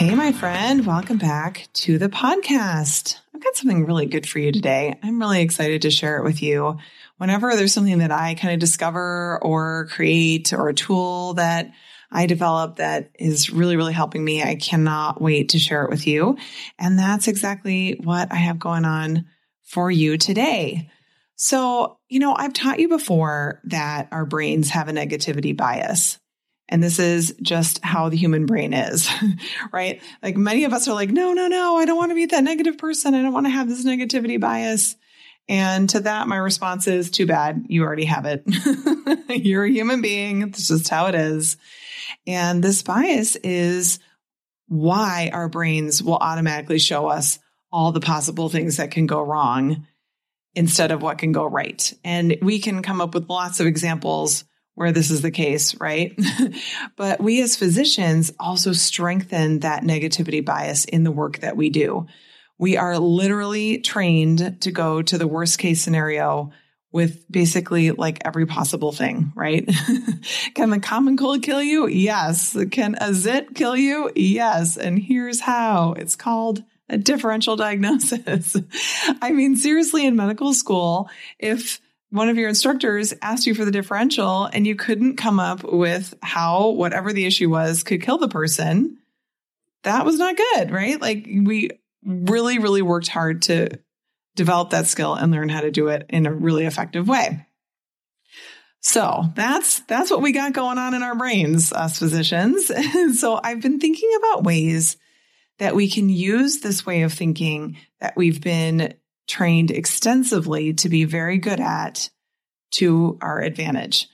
Hey, my friend, welcome back to the podcast. I've got something really good for you today. I'm really excited to share it with you. Whenever there's something that I kind of discover or create or a tool that I develop that is really, really helping me, I cannot wait to share it with you. And that's exactly what I have going on for you today. So, you know, I've taught you before that our brains have a negativity bias. And this is just how the human brain is, right? Like many of us are like, no, no, no, I don't want to be that negative person. I don't want to have this negativity bias. And to that, my response is too bad. You already have it. You're a human being. This is how it is. And this bias is why our brains will automatically show us all the possible things that can go wrong instead of what can go right. And we can come up with lots of examples where this is the case, right? but we as physicians also strengthen that negativity bias in the work that we do. We are literally trained to go to the worst case scenario with basically like every possible thing, right? Can the common cold kill you? Yes. Can a zit kill you? Yes. And here's how it's called a differential diagnosis. I mean, seriously, in medical school, if one of your instructors asked you for the differential and you couldn't come up with how whatever the issue was could kill the person, that was not good, right? Like we really, really worked hard to develop that skill and learn how to do it in a really effective way. So that's that's what we got going on in our brains, us physicians. so I've been thinking about ways that we can use this way of thinking that we've been trained extensively to be very good at to our advantage.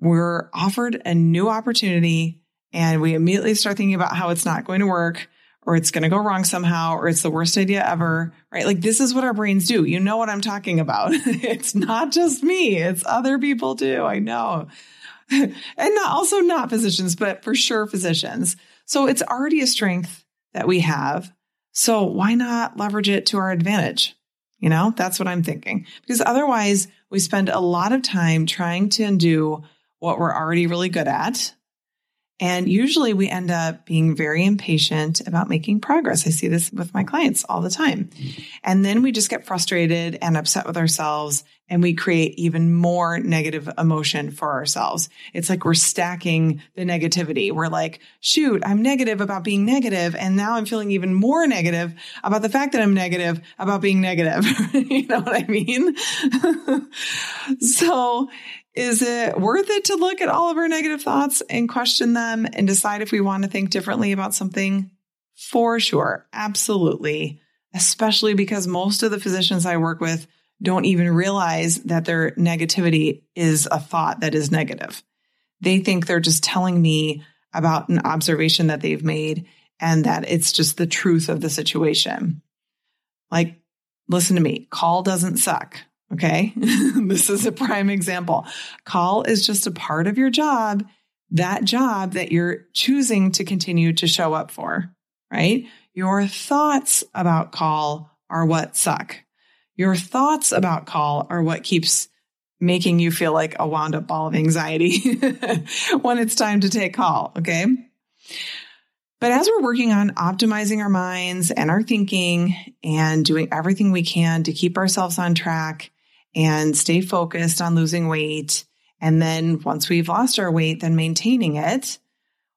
We're offered a new opportunity and we immediately start thinking about how it's not going to work or it's going to go wrong somehow or it's the worst idea ever, right? Like this is what our brains do. You know what I'm talking about. it's not just me, it's other people too. I know. and not, also not physicians, but for sure physicians. So it's already a strength that we have. So why not leverage it to our advantage? You know, that's what I'm thinking. Because otherwise, we spend a lot of time trying to undo what we're already really good at. And usually we end up being very impatient about making progress. I see this with my clients all the time. And then we just get frustrated and upset with ourselves and we create even more negative emotion for ourselves. It's like we're stacking the negativity. We're like, shoot, I'm negative about being negative, And now I'm feeling even more negative about the fact that I'm negative about being negative. you know what I mean? so is it worth it to look at all of our negative thoughts and question them and decide if we want to think differently about something? For sure. Absolutely. Especially because most of the physicians I work with don't even realize that their negativity is a thought that is negative. They think they're just telling me about an observation that they've made and that it's just the truth of the situation. Like, listen to me, call doesn't suck. Okay. this is a prime example. Call is just a part of your job, that job that you're choosing to continue to show up for, right? Your thoughts about call are what suck. Your thoughts about call are what keeps making you feel like a wound up ball of anxiety when it's time to take call. Okay. But as we're working on optimizing our minds and our thinking and doing everything we can to keep ourselves on track, and stay focused on losing weight. And then once we've lost our weight, then maintaining it.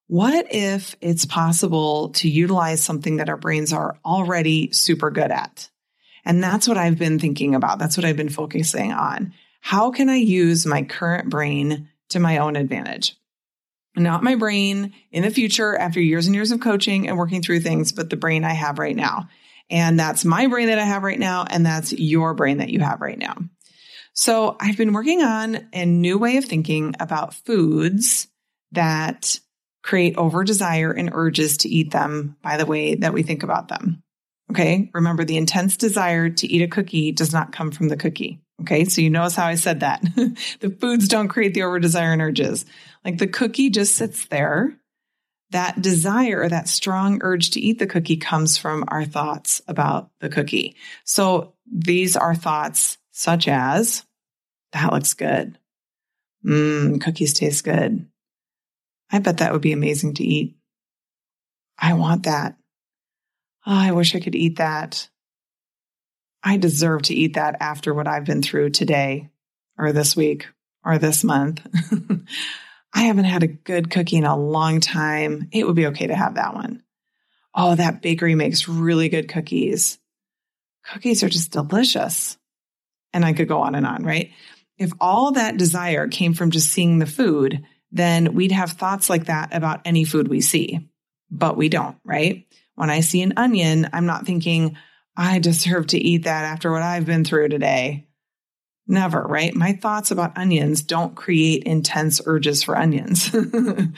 What if it's possible to utilize something that our brains are already super good at? And that's what I've been thinking about. That's what I've been focusing on. How can I use my current brain to my own advantage? Not my brain in the future after years and years of coaching and working through things, but the brain I have right now. And that's my brain that I have right now. And that's your brain that you have right now. So I've been working on a new way of thinking about foods that create over desire and urges to eat them by the way that we think about them. Okay. Remember the intense desire to eat a cookie does not come from the cookie. Okay. So you notice how I said that. the foods don't create the over desire and urges. Like the cookie just sits there. That desire or that strong urge to eat the cookie comes from our thoughts about the cookie. So these are thoughts such as that looks good. Mmm, cookies taste good. I bet that would be amazing to eat. I want that. Oh, I wish I could eat that. I deserve to eat that after what I've been through today or this week or this month. I haven't had a good cookie in a long time. It would be okay to have that one. Oh, that bakery makes really good cookies. Cookies are just delicious. And I could go on and on, right? If all that desire came from just seeing the food, then we'd have thoughts like that about any food we see. But we don't, right? When I see an onion, I'm not thinking, I deserve to eat that after what I've been through today. Never, right? My thoughts about onions don't create intense urges for onions. and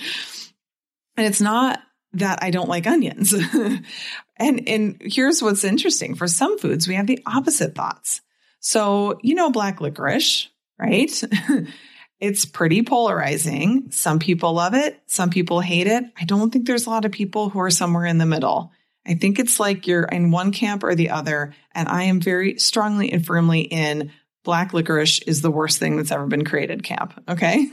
it's not that I don't like onions. and and here's what's interesting. For some foods, we have the opposite thoughts. So, you know black licorice, right? it's pretty polarizing. Some people love it, some people hate it. I don't think there's a lot of people who are somewhere in the middle. I think it's like you're in one camp or the other. And I am very strongly and firmly in black licorice is the worst thing that's ever been created camp. Okay.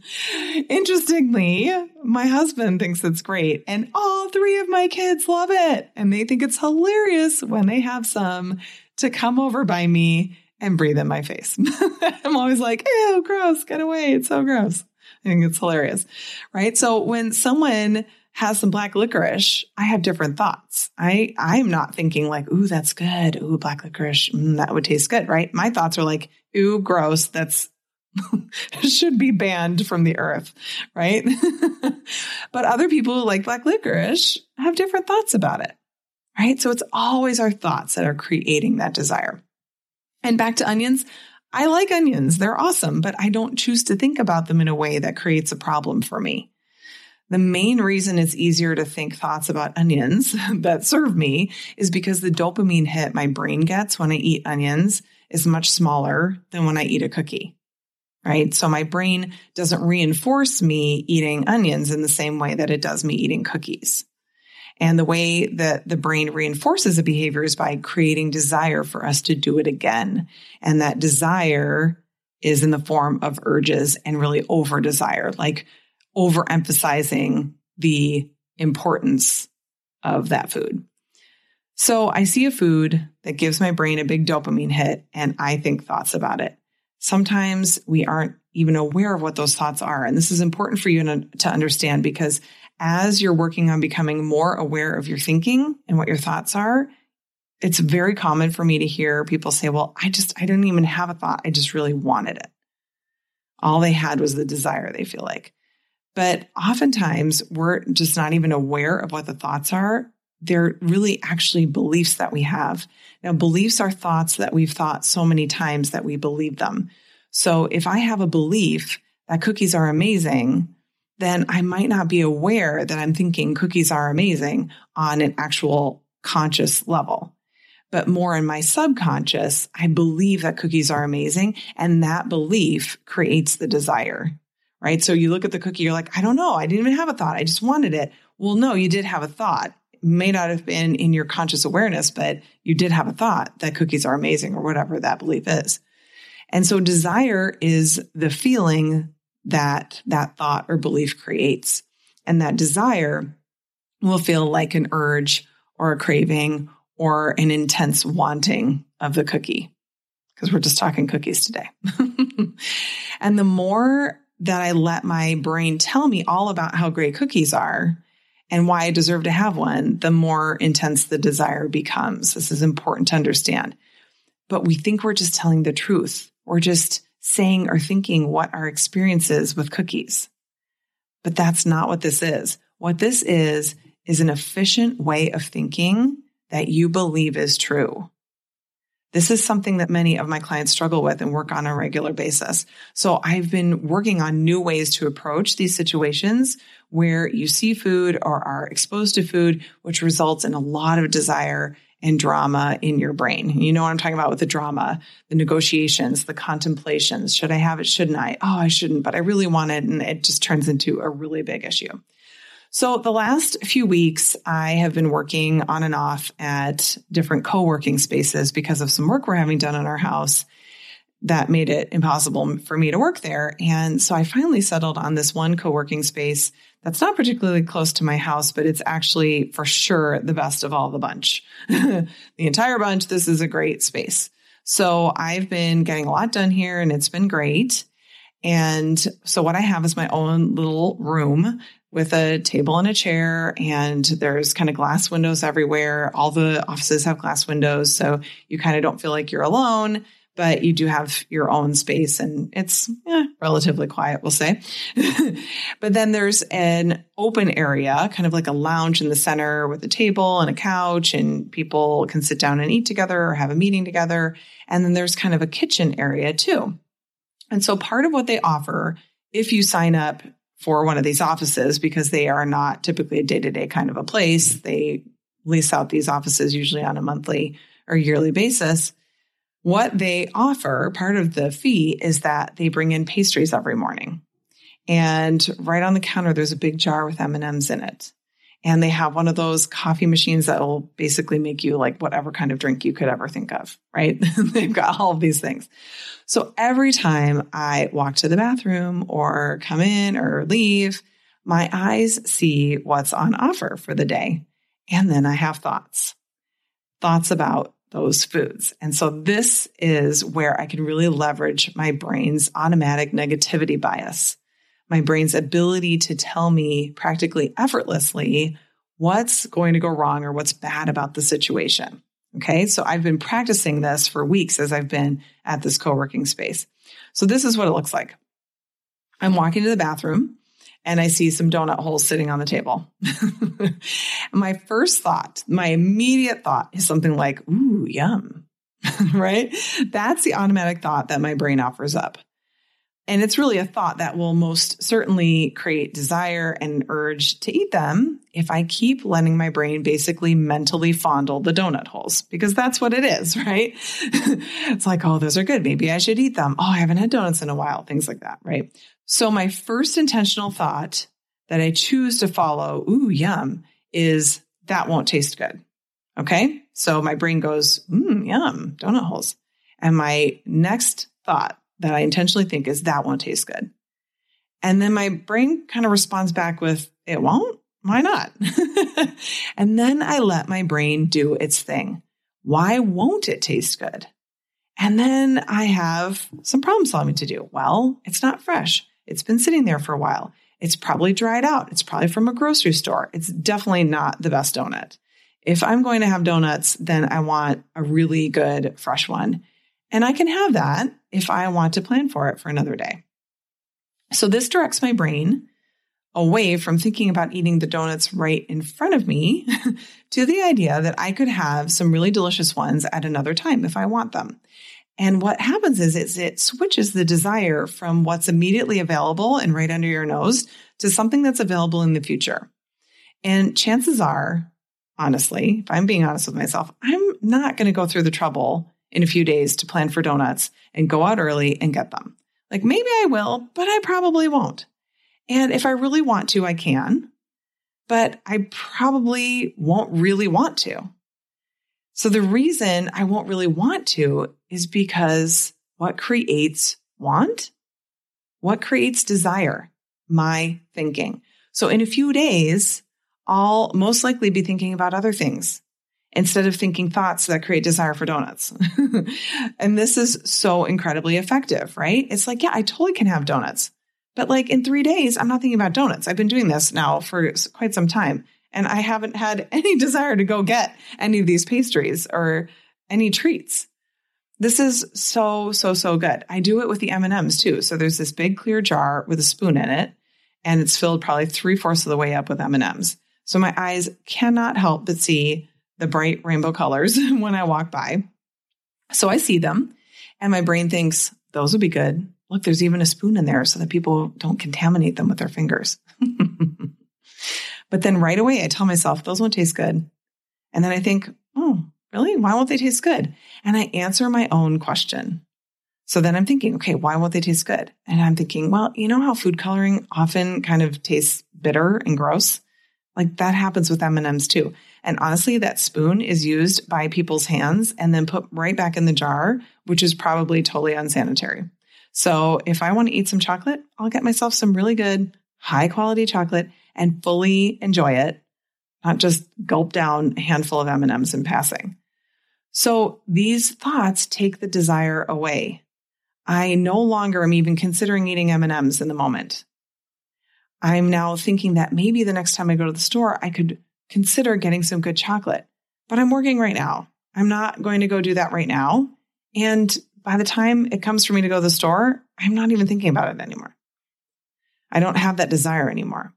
Interestingly, my husband thinks it's great and all three of my kids love it. And they think it's hilarious when they have some to come over by me and breathe in my face. I'm always like, ew, gross, get away. It's so gross. I think it's hilarious. Right. So when someone has some black licorice, I have different thoughts. I, I'm not thinking like, ooh, that's good. Ooh, black licorice. Mm, that would taste good. Right. My thoughts are like, ooh, gross. That's should be banned from the earth. Right. but other people who like black licorice have different thoughts about it. Right. So it's always our thoughts that are creating that desire. And back to onions. I like onions. They're awesome, but I don't choose to think about them in a way that creates a problem for me. The main reason it's easier to think thoughts about onions that serve me is because the dopamine hit my brain gets when I eat onions is much smaller than when I eat a cookie. Right. So my brain doesn't reinforce me eating onions in the same way that it does me eating cookies. And the way that the brain reinforces a behavior is by creating desire for us to do it again. And that desire is in the form of urges and really over desire. Like overemphasizing the importance of that food. So I see a food that gives my brain a big dopamine hit and I think thoughts about it. Sometimes we aren't even aware of what those thoughts are. And this is important for you to understand because as you're working on becoming more aware of your thinking and what your thoughts are, it's very common for me to hear people say, well, I just, I didn't even have a thought. I just really wanted it. All they had was the desire, they feel like. But oftentimes we're just not even aware of what the thoughts are. They're really actually beliefs that we have. Now, beliefs are thoughts that we've thought so many times that we believe them. So if I have a belief that cookies are amazing, then I might not be aware that I'm thinking cookies are amazing on an actual conscious level but more in my subconscious, I believe that cookies are amazing. And that belief creates the desire, right? So you look at the cookie, you're like, I don't know. I didn't even have a thought. I just wanted it. Well, no, you did have a thought. It may not have been in your conscious awareness, but you did have a thought that cookies are amazing or whatever that belief is. And so desire is the feeling that that thought or belief creates. And that desire will feel like an urge or a craving or an intense wanting of the cookie, because we're just talking cookies today. and the more that I let my brain tell me all about how great cookies are and why I deserve to have one, the more intense the desire becomes. This is important to understand. But we think we're just telling the truth. We're just saying or thinking what our experience is with cookies. But that's not what this is. What this is, is an efficient way of thinking that you believe is true. This is something that many of my clients struggle with and work on a regular basis. So I've been working on new ways to approach these situations where you see food or are exposed to food, which results in a lot of desire and drama in your brain. You know what I'm talking about with the drama, the negotiations, the contemplations. Should I have it? Shouldn't I? Oh, I shouldn't, but I really want it. And it just turns into a really big issue. So the last few weeks, I have been working on and off at different co-working spaces because of some work we're having done in our house that made it impossible for me to work there. And so I finally settled on this one co-working space that's not particularly close to my house, but it's actually for sure the best of all the bunch. the entire bunch, this is a great space. So I've been getting a lot done here and it's been great. And so what I have is my own little room with a table and a chair and there's kind of glass windows everywhere. All the offices have glass windows. So you kind of don't feel like you're alone, but you do have your own space and it's eh, relatively quiet, we'll say. but then there's an open area, kind of like a lounge in the center with a table and a couch and people can sit down and eat together or have a meeting together. And then there's kind of a kitchen area too. And so part of what they offer if you sign up for one of these offices because they are not typically a day to day kind of a place. They lease out these offices usually on a monthly or yearly basis. What they offer, part of the fee is that they bring in pastries every morning. And right on the counter, there's a big jar with M&Ms in it. And they have one of those coffee machines that will basically make you like whatever kind of drink you could ever think of, right? They've got all of these things. So every time I walk to the bathroom or come in or leave, my eyes see what's on offer for the day. And then I have thoughts, thoughts about those foods. And so this is where I can really leverage my brain's automatic negativity bias my brain's ability to tell me practically effortlessly what's going to go wrong or what's bad about the situation. Okay. So I've been practicing this for weeks as I've been at this co working space. So this is what it looks like. I'm walking to the bathroom and I see some donut holes sitting on the table. my first thought, my immediate thought is something like, ooh, yum, right? That's the automatic thought that my brain offers up. And it's really a thought that will most certainly create desire and urge to eat them if I keep letting my brain basically mentally fondle the donut holes, because that's what it is, right? it's like, oh, those are good. Maybe I should eat them. Oh, I haven't had donuts in a while, things like that, right? So my first intentional thought that I choose to follow, ooh, yum, is that won't taste good. Okay. So my brain goes, mmm, yum, donut holes. And my next thought that I intentionally think is that won't taste good. And then my brain kind of responds back with, it won't. Why not? and then I let my brain do its thing. Why won't it taste good? And then I have some problem solving to do. Well, it's not fresh. It's been sitting there for a while. It's probably dried out. It's probably from a grocery store. It's definitely not the best donut. If I'm going to have donuts, then I want a really good fresh one. And I can have that if I want to plan for it for another day. So this directs my brain away from thinking about eating the donuts right in front of me to the idea that I could have some really delicious ones at another time if I want them. And what happens is, is it switches the desire from what's immediately available and right under your nose to something that's available in the future. And chances are, honestly, if I'm being honest with myself, I'm not going to go through the trouble in a few days to plan for donuts and go out early and get them. Like maybe I will, but I probably won't. And if I really want to, I can, but I probably won't really want to. So the reason I won't really want to is because what creates want? What creates desire? My thinking. So in a few days, I'll most likely be thinking about other things instead of thinking thoughts that create desire for donuts. and this is so incredibly effective, right? It's like, yeah, I totally can have donuts. But like in three days, I'm not thinking about donuts. I've been doing this now for quite some time, and I haven't had any desire to go get any of these pastries or any treats. This is so so so good. I do it with the M and M's too. So there's this big clear jar with a spoon in it, and it's filled probably three fourths of the way up with M and M's. So my eyes cannot help but see the bright rainbow colors when I walk by. So I see them, and my brain thinks those would be good look, there's even a spoon in there so that people don't contaminate them with their fingers. but then right away, I tell myself, those won't taste good. And then I think, oh, really? Why won't they taste good? And I answer my own question. So then I'm thinking, okay, why won't they taste good? And I'm thinking, well, you know how food coloring often kind of tastes bitter and gross? Like that happens with M&Ms too. And honestly, that spoon is used by people's hands and then put right back in the jar, which is probably totally unsanitary. So if I want to eat some chocolate, I'll get myself some really good, high quality chocolate and fully enjoy it, not just gulp down a handful of M&Ms in passing. So these thoughts take the desire away. I no longer am even considering eating M&Ms in the moment. I'm now thinking that maybe the next time I go to the store, I could consider getting some good chocolate. But I'm working right now. I'm not going to go do that right now. And by the time it comes for me to go to the store, I'm not even thinking about it anymore. I don't have that desire anymore.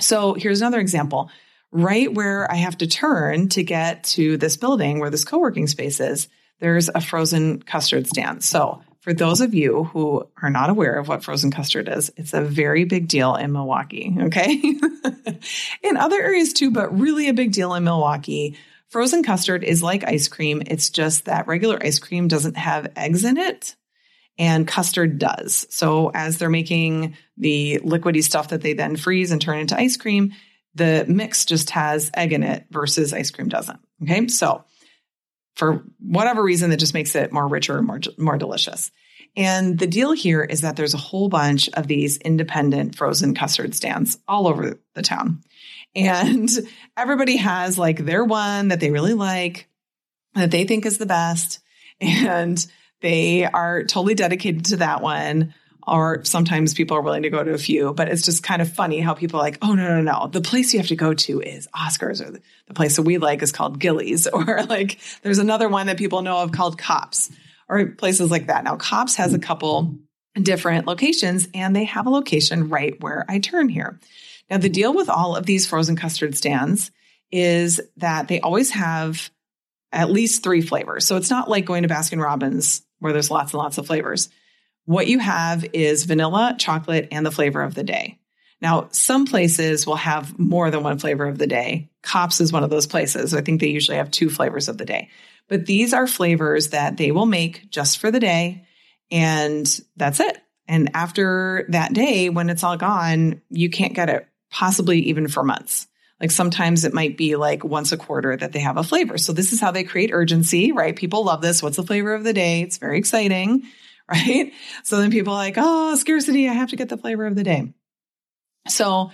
So here's another example. Right where I have to turn to get to this building where this co working space is, there's a frozen custard stand. So for those of you who are not aware of what frozen custard is, it's a very big deal in Milwaukee. Okay. in other areas too, but really a big deal in Milwaukee. Frozen custard is like ice cream. It's just that regular ice cream doesn't have eggs in it and custard does. So as they're making the liquidy stuff that they then freeze and turn into ice cream, the mix just has egg in it versus ice cream doesn't. Okay. So for whatever reason, that just makes it more richer and more, more delicious. And the deal here is that there's a whole bunch of these independent frozen custard stands all over the town. And everybody has like their one that they really like, that they think is the best. And they are totally dedicated to that one. Or sometimes people are willing to go to a few, but it's just kind of funny how people are like, oh, no, no, no. The place you have to go to is Oscar's, or the place that we like is called Gilles, or like there's another one that people know of called Kopp's, or places like that. Now, Kopp's has a couple different locations, and they have a location right where I turn here. Now, the deal with all of these frozen custard stands is that they always have at least three flavors. So it's not like going to Baskin Robbins where there's lots and lots of flavors. What you have is vanilla, chocolate, and the flavor of the day. Now, some places will have more than one flavor of the day. Kopp's is one of those places. I think they usually have two flavors of the day. But these are flavors that they will make just for the day. And that's it. And after that day, when it's all gone, you can't get it possibly even for months. Like sometimes it might be like once a quarter that they have a flavor. So this is how they create urgency, right? People love this. What's the flavor of the day? It's very exciting, right? So then people are like, oh, scarcity, I have to get the flavor of the day. So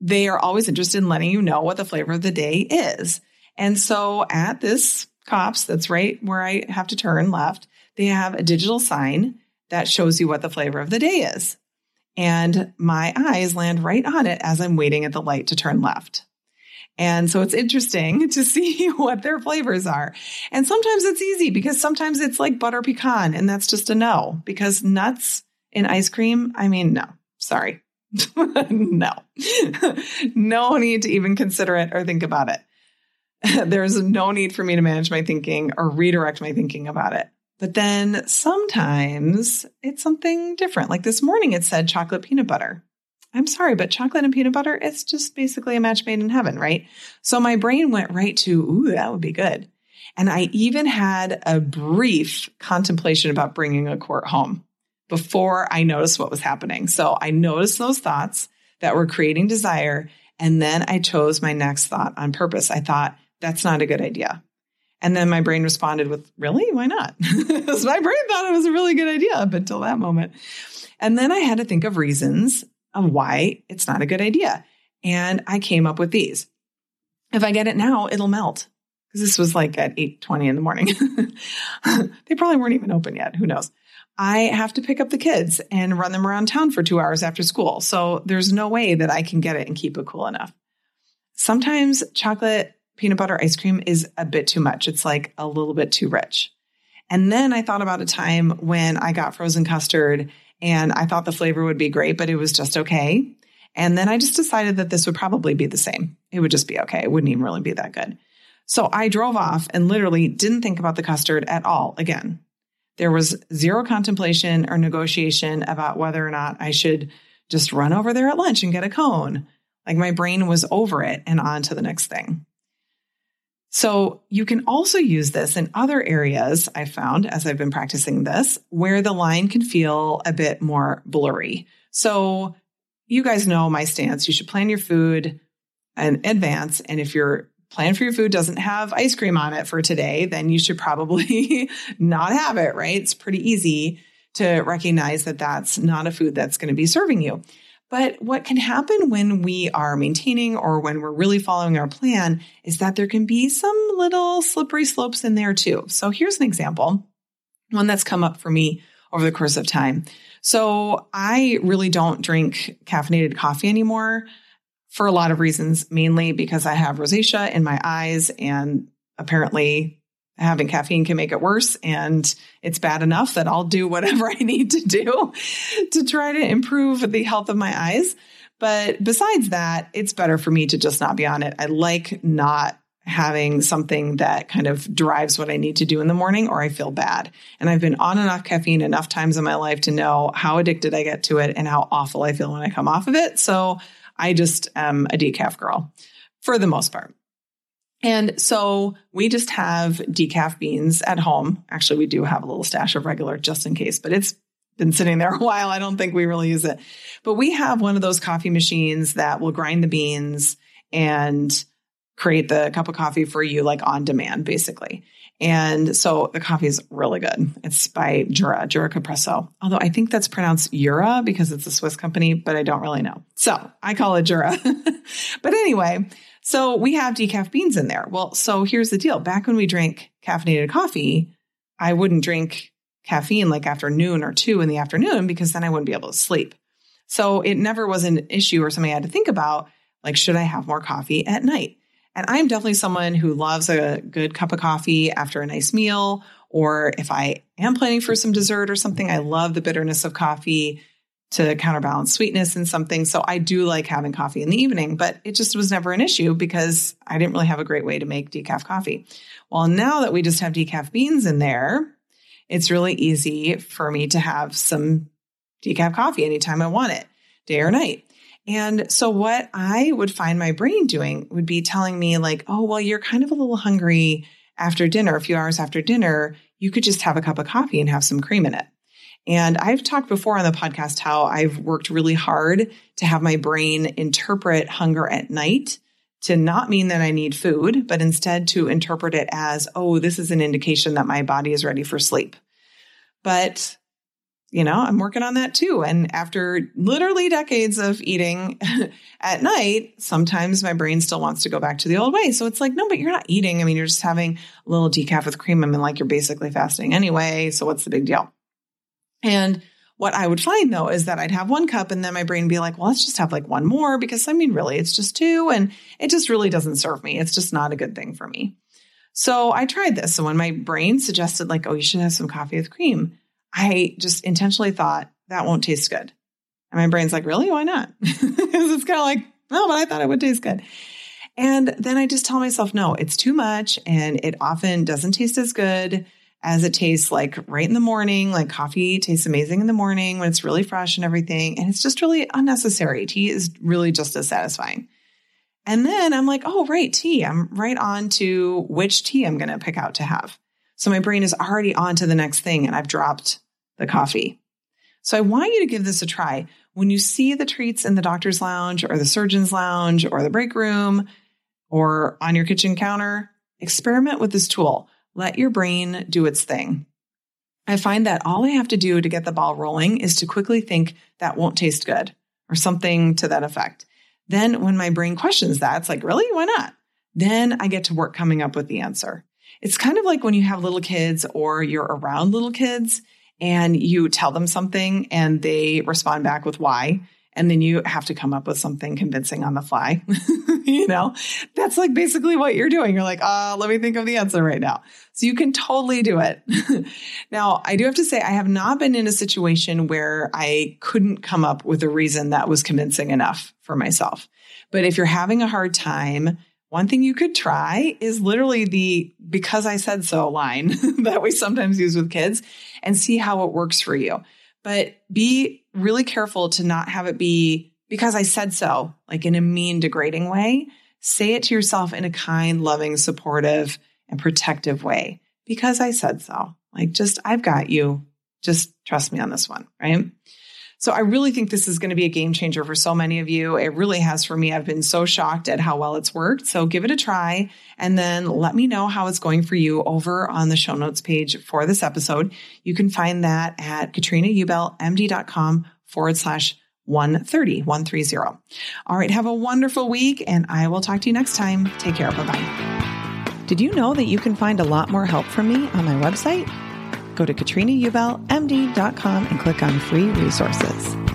they are always interested in letting you know what the flavor of the day is. And so at this Kopp's, that's right where I have to turn left, they have a digital sign that shows you what the flavor of the day is. And my eyes land right on it as I'm waiting at the light to turn left. And so it's interesting to see what their flavors are. And sometimes it's easy because sometimes it's like butter pecan, and that's just a no because nuts in ice cream, I mean, no, sorry. no, no need to even consider it or think about it. There's no need for me to manage my thinking or redirect my thinking about it. But then sometimes it's something different. Like this morning, it said chocolate peanut butter. I'm sorry, but chocolate and peanut butter, it's just basically a match made in heaven, right? So my brain went right to, ooh, that would be good. And I even had a brief contemplation about bringing a quart home before I noticed what was happening. So I noticed those thoughts that were creating desire. And then I chose my next thought on purpose. I thought, that's not a good idea. And then my brain responded with, really? Why not? my brain thought it was a really good idea up until that moment. And then I had to think of reasons of mm-hmm. why it's not a good idea. And I came up with these. If I get it now, it'll melt. Because this was like at 8:20 in the morning. they probably weren't even open yet. Who knows? I have to pick up the kids and run them around town for two hours after school. So there's no way that I can get it and keep it cool enough. Sometimes chocolate peanut butter ice cream is a bit too much. It's like a little bit too rich. And then I thought about a time when I got frozen custard and I thought the flavor would be great, but it was just okay. And then I just decided that this would probably be the same. It would just be okay. It wouldn't even really be that good. So I drove off and literally didn't think about the custard at all again. There was zero contemplation or negotiation about whether or not I should just run over there at lunch and get a cone. Like my brain was over it and on to the next thing. So you can also use this in other areas I found as I've been practicing this where the line can feel a bit more blurry. So you guys know my stance. You should plan your food in advance. And if your plan for your food doesn't have ice cream on it for today, then you should probably not have it, right? It's pretty easy to recognize that that's not a food that's going to be serving you. But what can happen when we are maintaining or when we're really following our plan is that there can be some little slippery slopes in there too. So here's an example, one that's come up for me over the course of time. So I really don't drink caffeinated coffee anymore for a lot of reasons, mainly because I have rosacea in my eyes and apparently having caffeine can make it worse and it's bad enough that I'll do whatever I need to do to try to improve the health of my eyes. But besides that, it's better for me to just not be on it. I like not having something that kind of drives what I need to do in the morning or I feel bad. And I've been on and off caffeine enough times in my life to know how addicted I get to it and how awful I feel when I come off of it. So I just am a decaf girl for the most part. And so we just have decaf beans at home. Actually, we do have a little stash of regular just in case, but it's been sitting there a while. I don't think we really use it. But we have one of those coffee machines that will grind the beans and create the cup of coffee for you like on demand, basically. And so the coffee is really good. It's by Jura, Jura Capresso. Although I think that's pronounced Jura because it's a Swiss company, but I don't really know. So I call it Jura. but anyway, so we have decaf beans in there. Well, so here's the deal. Back when we drank caffeinated coffee, I wouldn't drink caffeine like after noon or two in the afternoon because then I wouldn't be able to sleep. So it never was an issue or something I had to think about. Like, should I have more coffee at night? And I'm definitely someone who loves a good cup of coffee after a nice meal. Or if I am planning for some dessert or something, I love the bitterness of coffee to counterbalance sweetness in something. So I do like having coffee in the evening, but it just was never an issue because I didn't really have a great way to make decaf coffee. Well, now that we just have decaf beans in there, it's really easy for me to have some decaf coffee anytime I want it, day or night. And so what I would find my brain doing would be telling me like, "Oh, well, you're kind of a little hungry after dinner, a few hours after dinner, you could just have a cup of coffee and have some cream in it." And I've talked before on the podcast how I've worked really hard to have my brain interpret hunger at night to not mean that I need food, but instead to interpret it as, oh, this is an indication that my body is ready for sleep. But you know, I'm working on that too. And after literally decades of eating at night, sometimes my brain still wants to go back to the old way. So it's like, no, but you're not eating. I mean, you're just having a little decaf with cream. I mean, like you're basically fasting anyway. So what's the big deal? And what I would find though is that I'd have one cup and then my brain be like, well, let's just have like one more because I mean, really, it's just two. And it just really doesn't serve me. It's just not a good thing for me. So I tried this. So when my brain suggested, like, oh, you should have some coffee with cream, I just intentionally thought that won't taste good. And my brain's like, really? Why not? It's kind of like, oh, but I thought it would taste good. And then I just tell myself, no, it's too much. And it often doesn't taste as good as it tastes like right in the morning. Like coffee tastes amazing in the morning when it's really fresh and everything. And it's just really unnecessary. Tea is really just as satisfying. And then I'm like, oh, right, tea. I'm right on to which tea I'm going to pick out to have. So my brain is already on to the next thing and I've dropped the coffee. So I want you to give this a try. When you see the treats in the doctor's lounge or the surgeon's lounge or the break room or on your kitchen counter, experiment with this tool. Let your brain do its thing. I find that all I have to do to get the ball rolling is to quickly think that won't taste good or something to that effect. Then when my brain questions that, it's like, really? Why not? Then I get to work coming up with the answer. It's kind of like when you have little kids or you're around little kids and you tell them something and they respond back with why. And then you have to come up with something convincing on the fly. you know, that's like basically what you're doing. You're like, uh, let me think of the answer right now. So you can totally do it. now, I do have to say, I have not been in a situation where I couldn't come up with a reason that was convincing enough for myself. But if you're having a hard time, one thing you could try is literally the because I said so line that we sometimes use with kids and see how it works for you. But be really careful to not have it be because I said so, like in a mean, degrading way. Say it to yourself in a kind, loving, supportive, and protective way because I said so. Like, just, I've got you. Just trust me on this one, right? So I really think this is going to be a game changer for so many of you. It really has for me. I've been so shocked at how well it's worked. So give it a try and then let me know how it's going for you over on the show notes page for this episode. You can find that at katrinaubelmd.com forward slash 130, 130. All right. Have a wonderful week and I will talk to you next time. Take care. Bye bye. Did you know that you can find a lot more help from me on my website? Go to katrinaubelmd.com and click on free resources.